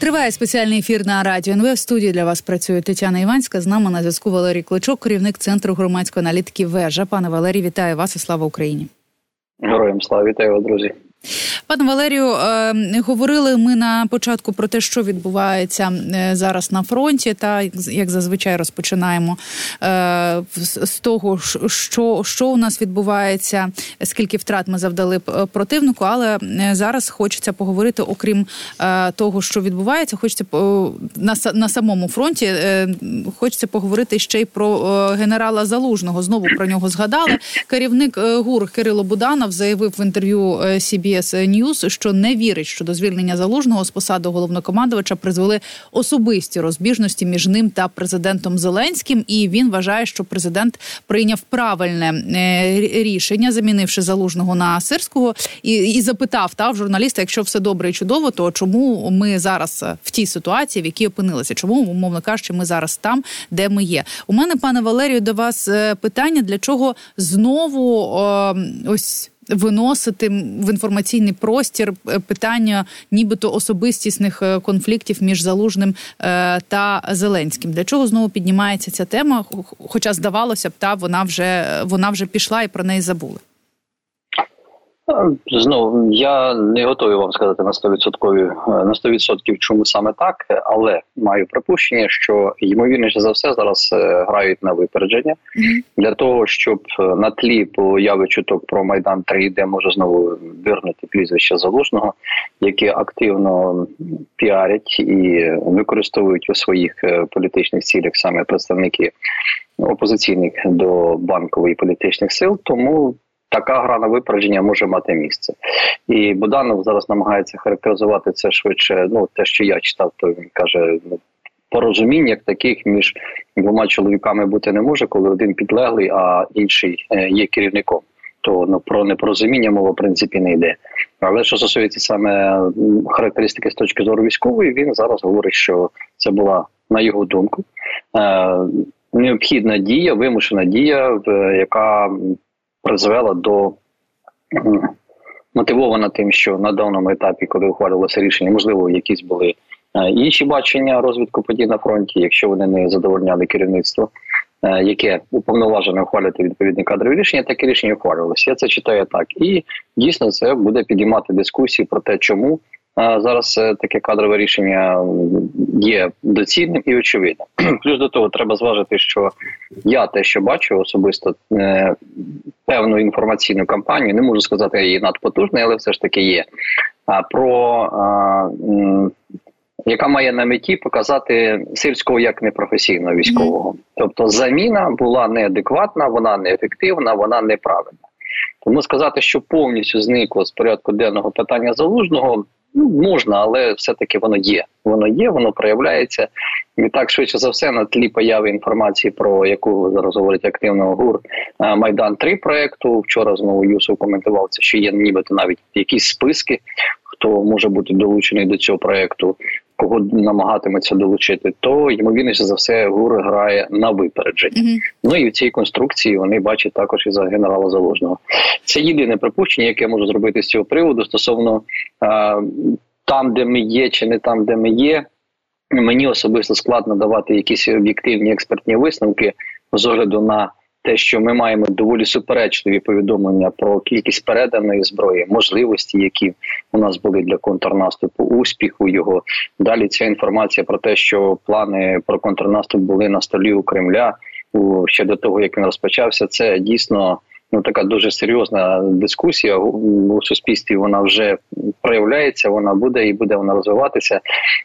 Триває спеціальний ефір на радіо НВ. В студії для вас працює Тетяна Іванська. З нами на зв'язку Валерій Кличок, керівник центру громадської аналітики. Вежа. Пане Валерій, вітаю вас і слава Україні. Героям слава вітаю, друзі. Пане Валерію, е, говорили ми на початку про те, що відбувається е, зараз на фронті, та як зазвичай розпочинаємо е, з того, що що у нас відбувається, скільки втрат ми завдали противнику. Але зараз хочеться поговорити, окрім того, що відбувається, хочеться на на самому фронті. Хочеться поговорити ще й про генерала Залужного. Знову про нього згадали. Керівник ГУР Кирило Буданов заявив в інтерв'ю CBS CBS News, що не вірить, що до звільнення залужного з посади головнокомандувача призвели особисті розбіжності між ним та президентом Зеленським. І він вважає, що президент прийняв правильне е, рішення, замінивши залужного на сирського, і і запитав та в журналіста, якщо все добре і чудово, то чому ми зараз в тій ситуації, в якій опинилися? Чому умовно кажучи, ми зараз там, де ми є? У мене, пане Валерію, до вас е, питання: для чого знову о, ось виносити в інформаційний простір е, питання, нібито особистісних е, конфліктів між залужним е, та Зеленським. Для чого знову піднімається ця тема? Хоча здавалося б, та вона вже вона вже пішла і про неї забули. Знову я не готовий вам сказати на 100%, на 100% чому саме так, але маю припущення, що ймовірніше за все зараз е, грають на випередження mm-hmm. для того, щоб е, на тлі появи чуток про майдан 3 де може знову вирнути прізвище залужного, які активно піарять і використовують у своїх е, політичних цілях саме представники опозиційних до банкової політичних сил, тому така гра на випередження може мати місце. І Буданов зараз намагається характеризувати це швидше. Ну те, що я читав, то він каже: ну порозуміння як таких між двома чоловіками бути не може, коли один підлеглий, а інший е, є керівником. То ну про непорозуміння мова в принципі не йде. Але що стосується саме характеристики з точки зору військової, він зараз говорить, що це була на його думку е, необхідна дія, вимушена дія, яка призвела до мотивована тим, що на даному етапі, коли ухвалювалося рішення, можливо, якісь були е, інші бачення розвитку подій на фронті, якщо вони не задовольняли керівництво. Е, яке уповноважене ухвалювати відповідні кадрові рішення, таке рішення ухвалювалося. Я це читаю так, і дійсно це буде підіймати дискусії про те, чому зараз е, таке кадрове рішення є доцільним і очевидним. Плюс до того треба зважити, що я те, що бачу особисто е, певну інформаційну кампанію, не можу сказати її надпотужною, але все ж таки є. Про яка має на меті показати сільського як непрофесійного військового, тобто заміна була неадекватна, вона неефективна, вона неправильна. Тому сказати, що повністю зникло з порядку денного питання залужного Ну, можна, але все-таки воно є. Воно є, воно проявляється. І так швидше за все на тлі появи інформації, про яку зараз говорить активно ГУР е, Майдан 3 проекту. Вчора знову Юсов коментував це, що є нібито навіть якісь списки, хто може бути долучений до цього проекту кого намагатиметься долучити, то ймовірніше за все ГУР грає на випередження. Mm-hmm. Ну і в цій конструкції вони бачать також і за генерала Заложного. Це єдине припущення, яке я можу зробити з цього приводу стосовно а, там, де ми є, чи не там, де ми є. Мені особисто складно давати якісь об'єктивні експертні висновки з огляду на те, що ми маємо доволі суперечливі повідомлення про кількість переданої зброї, можливості, які у нас були для контрнаступу, успіху його. Далі ця інформація про те, що плани про контрнаступ були на столі у Кремля ще до того, як він розпочався, це дійсно ну така дуже серйозна дискусія у суспільстві. Вона вже проявляється, вона буде і буде вона розвиватися.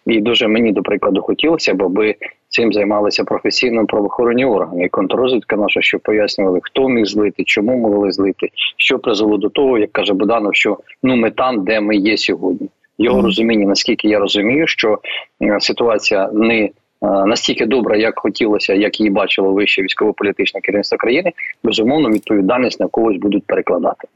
І дуже мені до прикладу хотілося б, аби цим займалися професійно правоохоронні органи і контррозвідка наша, що пояснювали, хто міг злити, чому могли злити, що призвело до того, як каже Буданов, що ну ми там, де ми є сьогодні. Його розуміння, наскільки я розумію, що е, ситуація не настільки добра, як хотілося, як її бачило вище військово-політичне керівництво країни, безумовно відповідальність на когось будуть перекладати.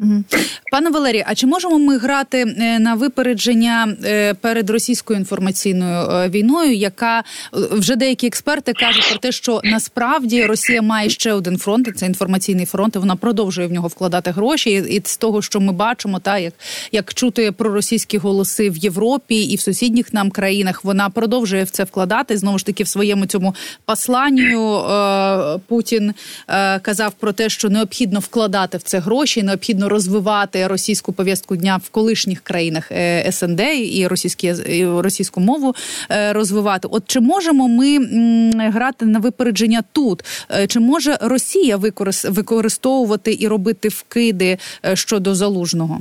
Пане Валерій, а чи можемо ми грати е, на випередження е, перед російською інформаційною війною, яка вже деякі експерти кажуть про те, що насправді Росія має ще один фронт, це інформаційний фронт. і Вона продовжує в нього вкладати гроші, і з того, що ми бачимо, та як як чути про російські голоси в Європі і в сусідніх нам країнах, вона продовжує в це вкладати знову ж таки в своєму цьому посланню е, Путін е, казав про те, що необхідно вкладати в це гроші, необхідно розвивати російську пов'язку дня в колишніх країнах е, СНД і російські російську мову розвивати. От чи можемо ми грати на випередження тут? Чи може Росія використовувати і робити вкиди щодо залужного?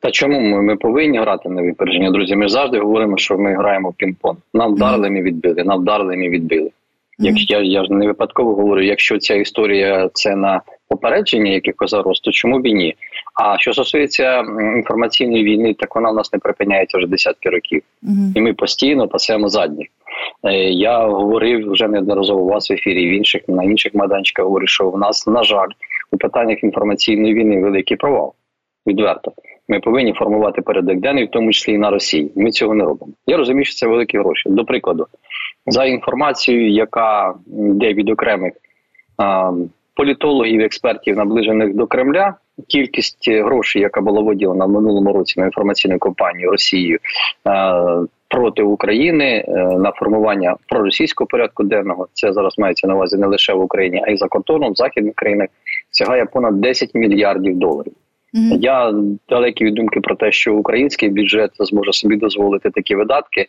Та чому ми ми повинні грати на випередження, друзі? Ми завжди говоримо, що ми граємо в пінг-понг. Нам вдарили, ми відбили, нам вдарили, ми відбили. Якщо я я ж не випадково говорю, якщо ця історія це на попередження якихось зараз, то чому б і ні? А що стосується інформаційної війни, так вона в нас не припиняється вже десятки років, mm-hmm. і ми постійно пасемо задні. Е, я говорив вже неодноразово у вас в ефірі в інших на інших майданчиках. Говорив, що в нас на жаль у питаннях інформаційної війни великий провал відверто. Ми повинні формувати порядок денний, в тому числі і на Росії. Ми цього не робимо. Я розумію, що це великі гроші. До прикладу, за інформацією, яка йде від окремих а, політологів, експертів, наближених до Кремля, кількість грошей, яка була виділена в минулому році на інформаційну кампанію Росією а, проти України е, на формування проросійського порядку денного, це зараз мається на увазі не лише в Україні, а й за кордоном в західних країнах, сягає понад 10 мільярдів доларів. Mm-hmm. Я далекий від думки про те, що український бюджет зможе собі дозволити такі видатки.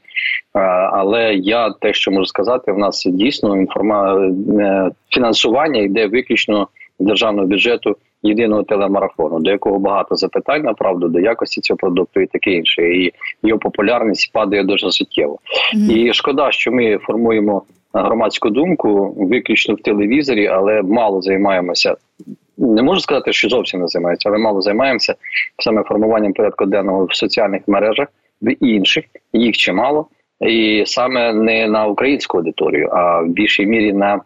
Але я те, що можу сказати, в нас дійсно інформа е, фінансування йде виключно з державного бюджету єдиного телемарафону, до якого багато запитань направду до якості цього продукту і таке інше. І його популярність падає дуже суттєво. Mm-hmm. І шкода, що ми формуємо громадську думку виключно в телевізорі, але мало займаємося не можу сказати, що зовсім не займається, але мало займаємося саме формуванням порядку денного в соціальних мережах, в інших їх чимало, і саме не на українську аудиторію, а в більшій мірі на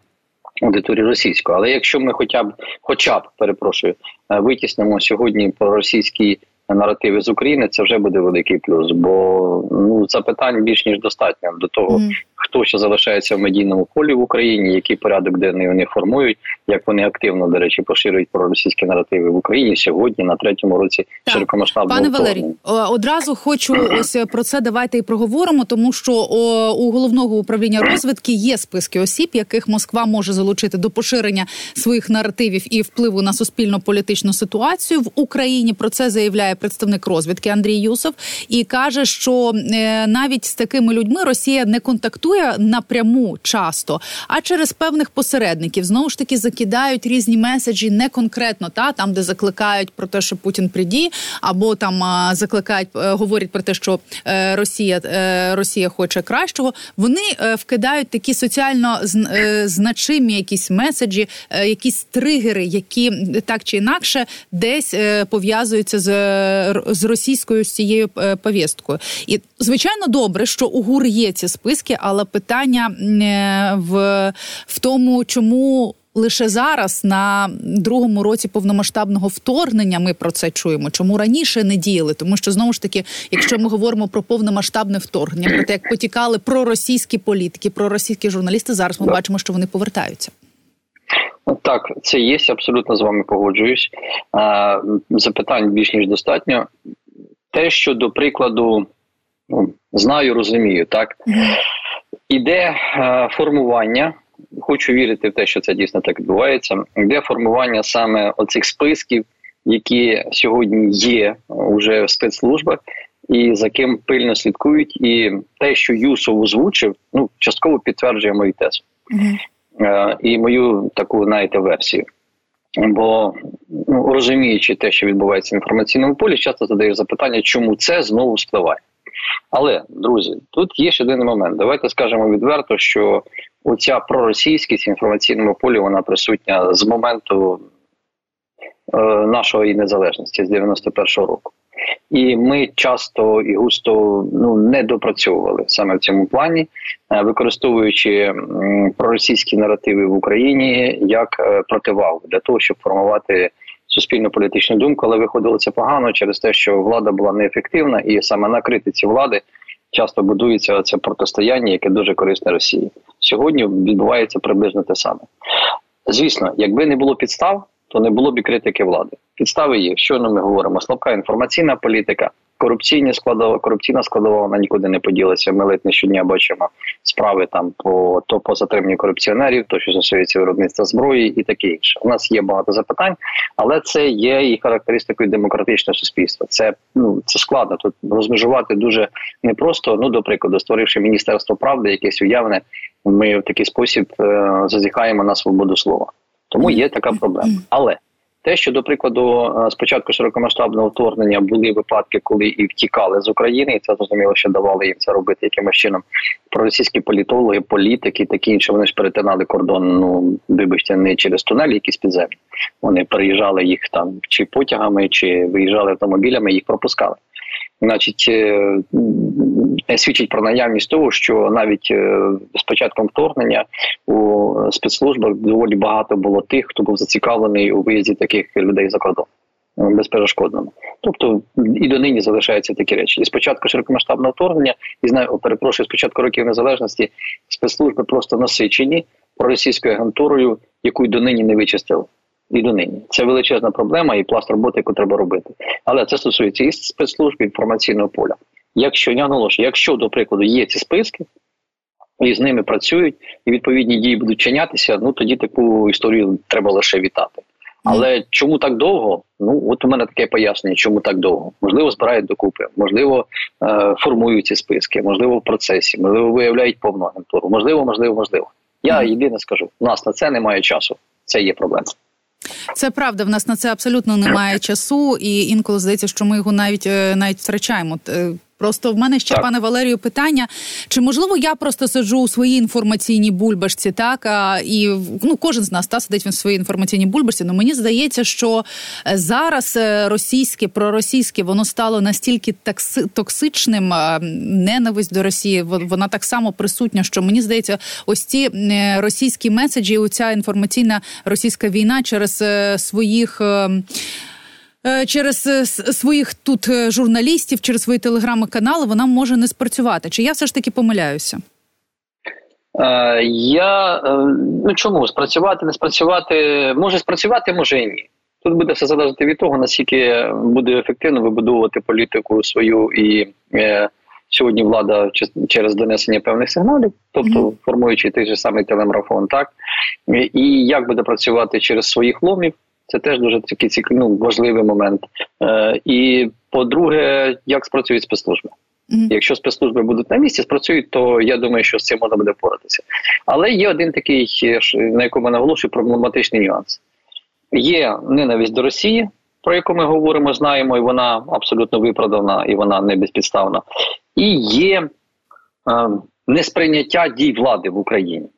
аудиторію російську. Але якщо ми, хоча б, хоча б перепрошую, е, витіснимо сьогодні про російські наративи з України, це вже буде великий плюс. Бо ну запитань більш ніж достатньо до того, mm. хто ще залишається в медійному полі в Україні, який порядок денний вони формують, як вони активно до речі поширюють про російські наративи в Україні сьогодні на третьому році широкомасштабного Пане Валерій, одразу хочу ось про це давайте і проговоримо, тому що о, у головного управління розвідки є списки осіб, яких Москва може залучити до поширення своїх наративів і впливу на суспільно політичну ситуацію в Україні. Про це заявляє представник розвідки Андрій Юсов і каже, що е, навіть з такими людьми Росія не контактує напряму часто, а через певних посередників знову ж таки закидають різні меседжі не конкретно, та там, де закликають про те, що Путін приді, або там закликають, е, говорять про те, що е, Росія Росія хоче кращого. Вони вкидають такі соціально значимі якісь меседжі, якісь тригери, які так чи інакше десь пов'язуються з з російською з цією е, повісткою. І звичайно добре, що у ГУР є ці списки, але питання е, в, в тому, чому. Лише зараз на другому році повномасштабного вторгнення ми про це чуємо. Чому раніше не діяли? Тому що знову ж таки, якщо ми говоримо про повномасштабне вторгнення, про те, як потікали проросійські політики, проросійські журналісти, зараз ми бачимо, що вони повертаються. Так, це є, абсолютно з вами погоджуюсь. Запитань більш ніж достатньо. Те, що до прикладу, ну, знаю, розумію, так іде формування. Хочу вірити в те, що це дійсно так відбувається. Іде формування саме оцих списків, які сьогодні є уже в спецслужбах, і за ким пильно слідкують. І те, що Юсов озвучив, ну частково підтверджує мою тезу. Е, і мою таку знаєте, версію. Бо ну, розуміючи те, що відбувається в інформаційному полі, часто задаєш запитання, чому це знову спливає. Але, друзі, тут є ще один момент. Давайте скажемо відверто, що оця проросійськість в інформаційному полі вона присутня з моменту е, нашої незалежності з 91-го року. І ми часто і густо ну не допрацьовували саме в цьому плані, е, використовуючи проросійські наративи в Україні як е, противагу для того, щоб формувати суспільну політичну думку, але виходило це погано через те, що влада була неефективна, і саме на критиці влади часто будується це протистояння, яке дуже корисне Росії. Сьогодні відбувається приблизно те саме. Звісно, якби не було підстав, то не було б і критики влади. Підстави є. Що ми говоримо? Слабка інформаційна політика, корупційні складова, корупційна складова вона нікуди не поділася. Ми ледь не щодня бачимо справи там по то по затриманню корупціонерів, то що стосується виробництва зброї і таке інше. У нас є багато запитань, але це є і характеристикою демократичного суспільства. Це ну це складно. Тут розмежувати дуже непросто. Ну, до прикладу, створивши міністерство правди, якесь уявне, ми в такий спосіб е зазіхаємо на свободу слова. Тому є така проблема. Але те, що до прикладу, е, спочатку широкомасштабного вторгнення були випадки, коли і втікали з України, і це зрозуміло, що давали їм це робити якимось чином. Проросійські політологи, політики, такі інші вони ж перетинали кордон. Ну вибачте, не через тунелі, якісь підземні. Вони переїжджали їх там чи потягами, чи виїжджали автомобілями, їх пропускали значить, е, свідчить про наявність того, що навіть е, з початком вторгнення у спецслужбах доволі багато було тих, хто був зацікавлений у виїзді таких людей за кордон. Е, безперешкодному, тобто і донині залишаються такі речі. І спочатку широкомасштабного вторгнення, і знаю, перепрошую, спочатку років незалежності спецслужби просто насичені проросійською агентурою, яку й донині не вичистили і донині. Це величезна проблема і пласт роботи, яку треба робити. Але це стосується і спецслужб і інформаційного поля. Якщо я наголошую, якщо до прикладу є ці списки. І з ними працюють, і відповідні дії будуть чинятися. Ну тоді таку історію треба лише вітати. Але mm. чому так довго? Ну от у мене таке пояснення, чому так довго? Можливо, збирають докупи, можливо, е- формують ці списки, можливо, в процесі, можливо, виявляють повну агентуру. Можливо, можливо, можливо. Я mm. єдине скажу: у нас на це немає часу. Це є проблема. Це правда. В нас на це абсолютно немає часу, і інколи здається, що ми його навіть е, навіть втрачаємо. Просто в мене ще, так. пане Валерію, питання: чи можливо я просто сиджу у своїй інформаційній бульбашці, так а і ну кожен з нас та сидить в своїй інформаційній бульбашці. Ну мені здається, що е, зараз е, російське проросійське воно стало настільки токсичним, ненависть до Росії. вона так само присутня, що мені здається, ось ці е, російські меседжі, оця інформаційна російська війна через своїх. Е, через е, своїх тут е, журналістів, через свої телеграми-канали, вона може не спрацювати. Чи я все ж таки помиляюся? Я ну чому спрацювати, не спрацювати може спрацювати, може і ні. Тут буде все залежати від того, наскільки буде ефективно вибудовувати політику свою і е, сьогодні влада через донесення певних сигналів, тобто mm-hmm. формуючи той же самий телемарафон, так і як буде працювати через своїх ломів, це теж дуже такий ну, важливий момент. Е, І по-друге, як спрацюють спецслужби. Mm-hmm. Якщо спецслужби будуть на місці, спрацюють, то я думаю, що з цим можна буде впоратися. Але є один такий, на якому наголошую, проблематичний нюанс. Є ненависть до Росії, про яку ми говоримо, знаємо, і вона абсолютно виправдана, і вона не безпідставна. І є е, несприйняття дій влади в Україні.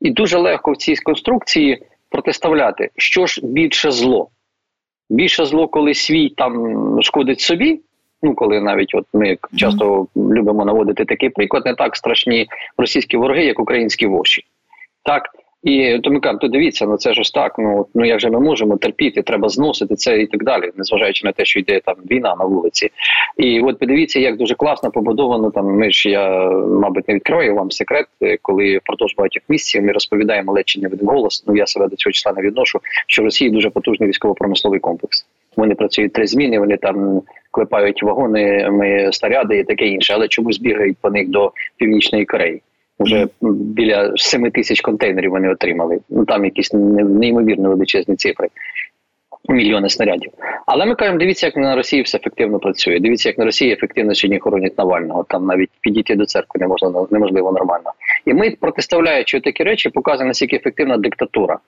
І дуже легко в цій конструкції протиставляти, що ж більше зло. Більше зло, коли свій там шкодить собі. Ну, коли навіть от ми часто любимо наводити такий приклад, не так страшні російські вороги, як українські воші. Так, і то ми кажемо, то дивіться, ну це ж так. Ну ну як же ми можемо терпіти, треба зносити це і так далі, незважаючи на те, що йде там війна на вулиці. І от подивіться, як дуже класно побудовано. Там ми ж я, мабуть, не відкрою вам секрет, коли впродовж багатьох місяців ми розповідаємо не від голос. Ну я себе до цього числа не відношу. Що в Росії дуже потужний військово-промисловий комплекс. Вони працюють три зміни, вони там клепають вагони, ми снаряди і таке інше, але чомусь бігають по них до північної Кореї. Вже біля 7 тисяч контейнерів вони отримали. Ну там якісь неймовірно величезні цифри. Мільйони снарядів. Але ми кажемо, дивіться, як на Росії все ефективно працює. Дивіться, як на Росії ефективно сьогодні хоронять Навального. Там навіть підійти до церкви не можна неможливо нормально. І ми, протиставляючи такі речі, показуємо наскільки ефективна диктатура.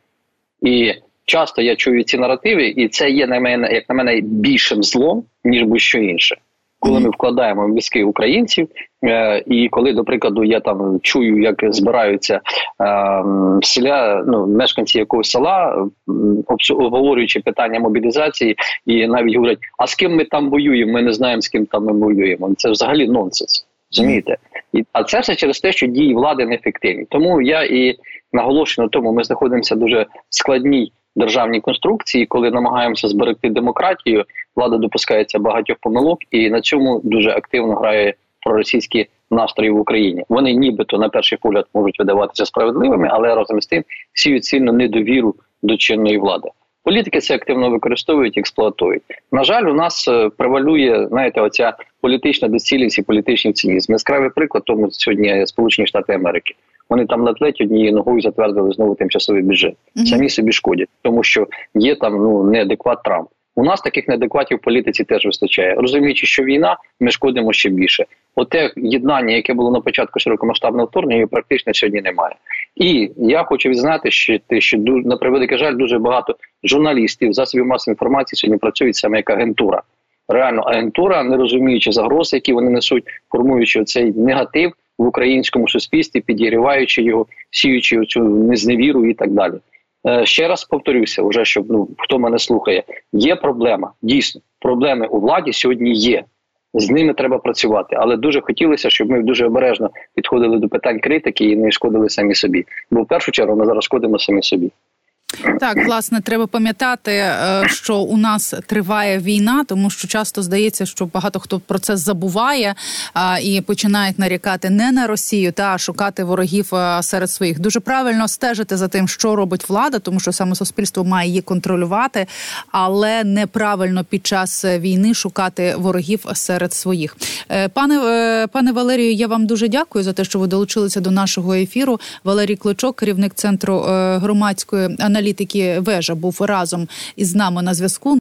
І часто я чую ці наративи, і це є на мене, як на мене, більшим злом, ніж будь-що інше коли ми вкладаємо в мізки українців, е, і коли, до прикладу, я там чую, як збираються е, селя, ну мешканці якогось села, обговорюючи питання мобілізації, і навіть говорять: а з ким ми там воюємо? Ми не знаємо, з ким там ми воюємо. Це взагалі нонсенс. Розумієте? І, А це все через те, що дії влади неефективні. Тому я і наголошую на тому, ми знаходимося дуже складній державній конструкції, коли намагаємося зберегти демократію, влада допускається багатьох помилок, і на цьому дуже активно грає проросійські настрої в Україні. Вони нібито на перший погляд можуть видаватися справедливими, але разом з тим сіють сильно недовіру до чинної влади. Політики це активно використовують, експлуатують. На жаль, у нас е, превалює знаєте, оця політична доцільність і політичний цинізм. Яскравий приклад тому сьогодні Сполучені Штати Америки. Вони там ледь однією ногою затвердили знову тимчасовий бюджет. Самі собі шкодять, тому що є там ну неадекват Трамп. У нас таких неадекватів в політиці теж вистачає. Розуміючи, що війна, ми шкодимо ще більше. Оте єднання, яке було на початку широкомасштабного вторгнення, практично сьогодні немає. І я хочу відзнати, що те, що на превеликий жаль, дуже багато журналістів, засобів масової інформації сьогодні працюють саме як агентура. Реально, агентура, не розуміючи загрози, які вони несуть, формуючи цей негатив в українському суспільстві, підігріваючи його, сіючи цю незневіру і так далі. Е, ще раз повторюся, вже щоб ну хто мене слухає, є проблема. Дійсно, проблеми у владі сьогодні є. З ними треба працювати, але дуже хотілося, щоб ми дуже обережно підходили до питань критики і не шкодили самі собі. Бо в першу чергу ми зараз шкодимо самі собі. Так, власне, треба пам'ятати, е, що у нас триває війна, тому що часто здається, що багато хто про це забуває і починають нарікати не на Росію, та шукати ворогів е, серед своїх. Дуже правильно стежити за тим, що робить влада, тому що саме суспільство має її контролювати, але неправильно під час війни шукати ворогів серед своїх. Е, пане пане Валерію, я вам дуже дякую за те, що ви долучилися до нашого ефіру. Валерій Клочок, керівник центру громадської аналітики аналітики вежа був разом із нами на зв'язку.